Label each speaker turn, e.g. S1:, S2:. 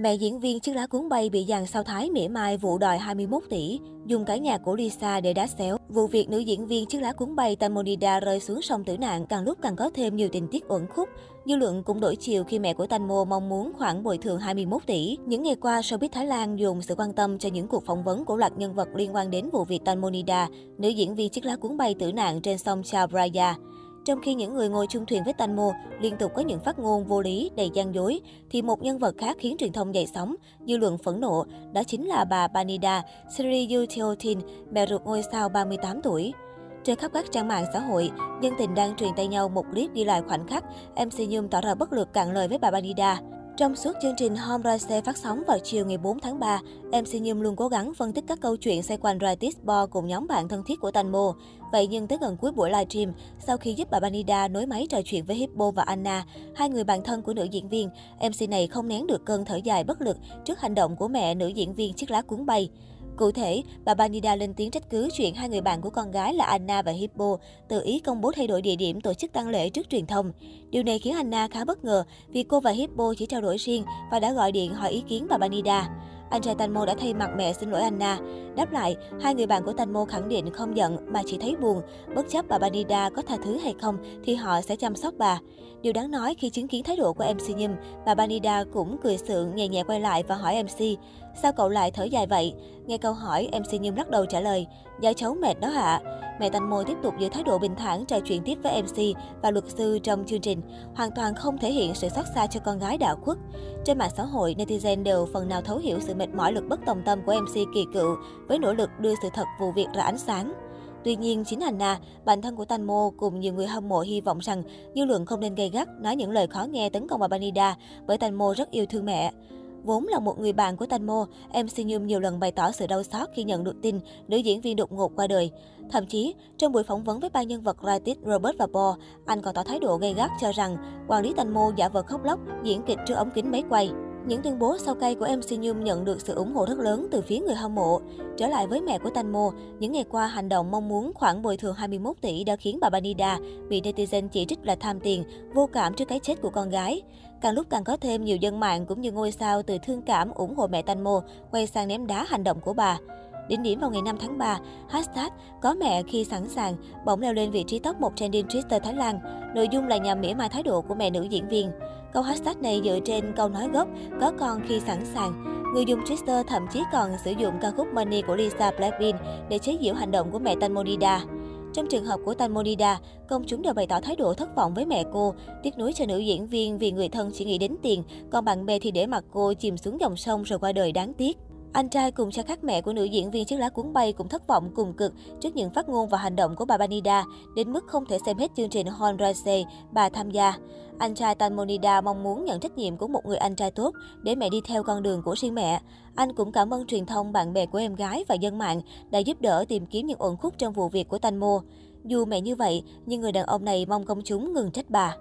S1: Mẹ diễn viên chiếc lá cuốn bay bị dàn sao thái mỉa mai vụ đòi 21 tỷ, dùng cả nhà của Lisa để đá xéo. Vụ việc nữ diễn viên chiếc lá cuốn bay Tamonida rơi xuống sông tử nạn càng lúc càng có thêm nhiều tình tiết uẩn khúc. Dư luận cũng đổi chiều khi mẹ của Tanmo mong muốn khoản bồi thường 21 tỷ. Những ngày qua, showbiz Thái Lan dùng sự quan tâm cho những cuộc phỏng vấn của loạt nhân vật liên quan đến vụ việc Tamonida, nữ diễn viên chiếc lá cuốn bay tử nạn trên sông Chao Phraya. Trong khi những người ngồi chung thuyền với Tanmo liên tục có những phát ngôn vô lý, đầy gian dối, thì một nhân vật khác khiến truyền thông dậy sóng, dư luận phẫn nộ, đó chính là bà Banida Sri Yuteotin, mẹ ruột ngôi sao 38 tuổi. Trên khắp các trang mạng xã hội, dân tình đang truyền tay nhau một clip ghi lại khoảnh khắc MC Nhung tỏ ra bất lực cạn lời với bà Banida. Trong suốt chương trình Home Rise phát sóng vào chiều ngày 4 tháng 3, MC Nhung luôn cố gắng phân tích các câu chuyện xoay quanh Ritis Bo cùng nhóm bạn thân thiết của Tanmo. Vậy nhưng tới gần cuối buổi livestream, sau khi giúp bà Banida nối máy trò chuyện với Hippo và Anna, hai người bạn thân của nữ diễn viên, MC này không nén được cơn thở dài bất lực trước hành động của mẹ nữ diễn viên chiếc lá cuốn bay. Cụ thể, bà Banida lên tiếng trách cứ chuyện hai người bạn của con gái là Anna và Hippo tự ý công bố thay đổi địa điểm tổ chức tang lễ trước truyền thông. Điều này khiến Anna khá bất ngờ vì cô và Hippo chỉ trao đổi riêng và đã gọi điện hỏi ý kiến bà Banida. Anh trai Tanmo đã thay mặt mẹ xin lỗi Anna. Đáp lại, hai người bạn của Tanmo khẳng định không giận mà chỉ thấy buồn. Bất chấp bà Banida có tha thứ hay không thì họ sẽ chăm sóc bà. Điều đáng nói khi chứng kiến thái độ của MC Nhâm, bà Banida cũng cười sượng nhẹ nhẹ quay lại và hỏi MC, sao cậu lại thở dài vậy? Nghe câu hỏi, MC Nhung lắc đầu trả lời, do cháu mệt đó ạ. Mẹ Tanmo tiếp tục giữ thái độ bình thản trò chuyện tiếp với MC và luật sư trong chương trình, hoàn toàn không thể hiện sự xót xa cho con gái đạo khuất. Trên mạng xã hội, netizen đều phần nào thấu hiểu sự mệt mỏi lực bất tòng tâm của MC kỳ cựu với nỗ lực đưa sự thật vụ việc ra ánh sáng. Tuy nhiên, chính Anna, bản thân của Tanmo cùng nhiều người hâm mộ hy vọng rằng dư luận không nên gây gắt, nói những lời khó nghe tấn công bà Banida bởi Tanmo rất yêu thương mẹ. Vốn là một người bạn của Tanmo, MC Nhung nhiều lần bày tỏ sự đau xót khi nhận được tin nữ diễn viên đột ngột qua đời. Thậm chí, trong buổi phỏng vấn với ba nhân vật Ratit, Robert và Paul, anh còn tỏ thái độ gay gắt cho rằng quản lý Tanmo giả vờ khóc lóc, diễn kịch trước ống kính máy quay. Những tuyên bố sau cây của MC Nhung nhận được sự ủng hộ rất lớn từ phía người hâm mộ. Trở lại với mẹ của Tanmo, những ngày qua hành động mong muốn khoản bồi thường 21 tỷ đã khiến bà Banida bị netizen chỉ trích là tham tiền, vô cảm trước cái chết của con gái. Càng lúc càng có thêm nhiều dân mạng cũng như ngôi sao từ thương cảm ủng hộ mẹ Tanmo quay sang ném đá hành động của bà. Đỉnh điểm vào ngày 5 tháng 3, hashtag có mẹ khi sẵn sàng bỗng leo lên vị trí top 1 trending Twitter Thái Lan. Nội dung là nhằm mỉa mai thái độ của mẹ nữ diễn viên. Câu hashtag này dựa trên câu nói gốc có con khi sẵn sàng. Người dùng Twitter thậm chí còn sử dụng ca khúc Money của Lisa Blackpink để chế giễu hành động của mẹ Tanmonida. Trong trường hợp của Tanmonida, công chúng đều bày tỏ thái độ thất vọng với mẹ cô, tiếc nuối cho nữ diễn viên vì người thân chỉ nghĩ đến tiền, còn bạn bè thì để mặc cô chìm xuống dòng sông rồi qua đời đáng tiếc. Anh trai cùng cha khác mẹ của nữ diễn viên chiếc lá cuốn bay cũng thất vọng cùng cực trước những phát ngôn và hành động của bà Banida, đến mức không thể xem hết chương trình Honrase bà tham gia. Anh trai Tanmonida mong muốn nhận trách nhiệm của một người anh trai tốt để mẹ đi theo con đường của riêng mẹ. Anh cũng cảm ơn truyền thông, bạn bè của em gái và dân mạng đã giúp đỡ tìm kiếm những ổn khúc trong vụ việc của Tanmo. Dù mẹ như vậy, nhưng người đàn ông này mong công chúng ngừng trách bà.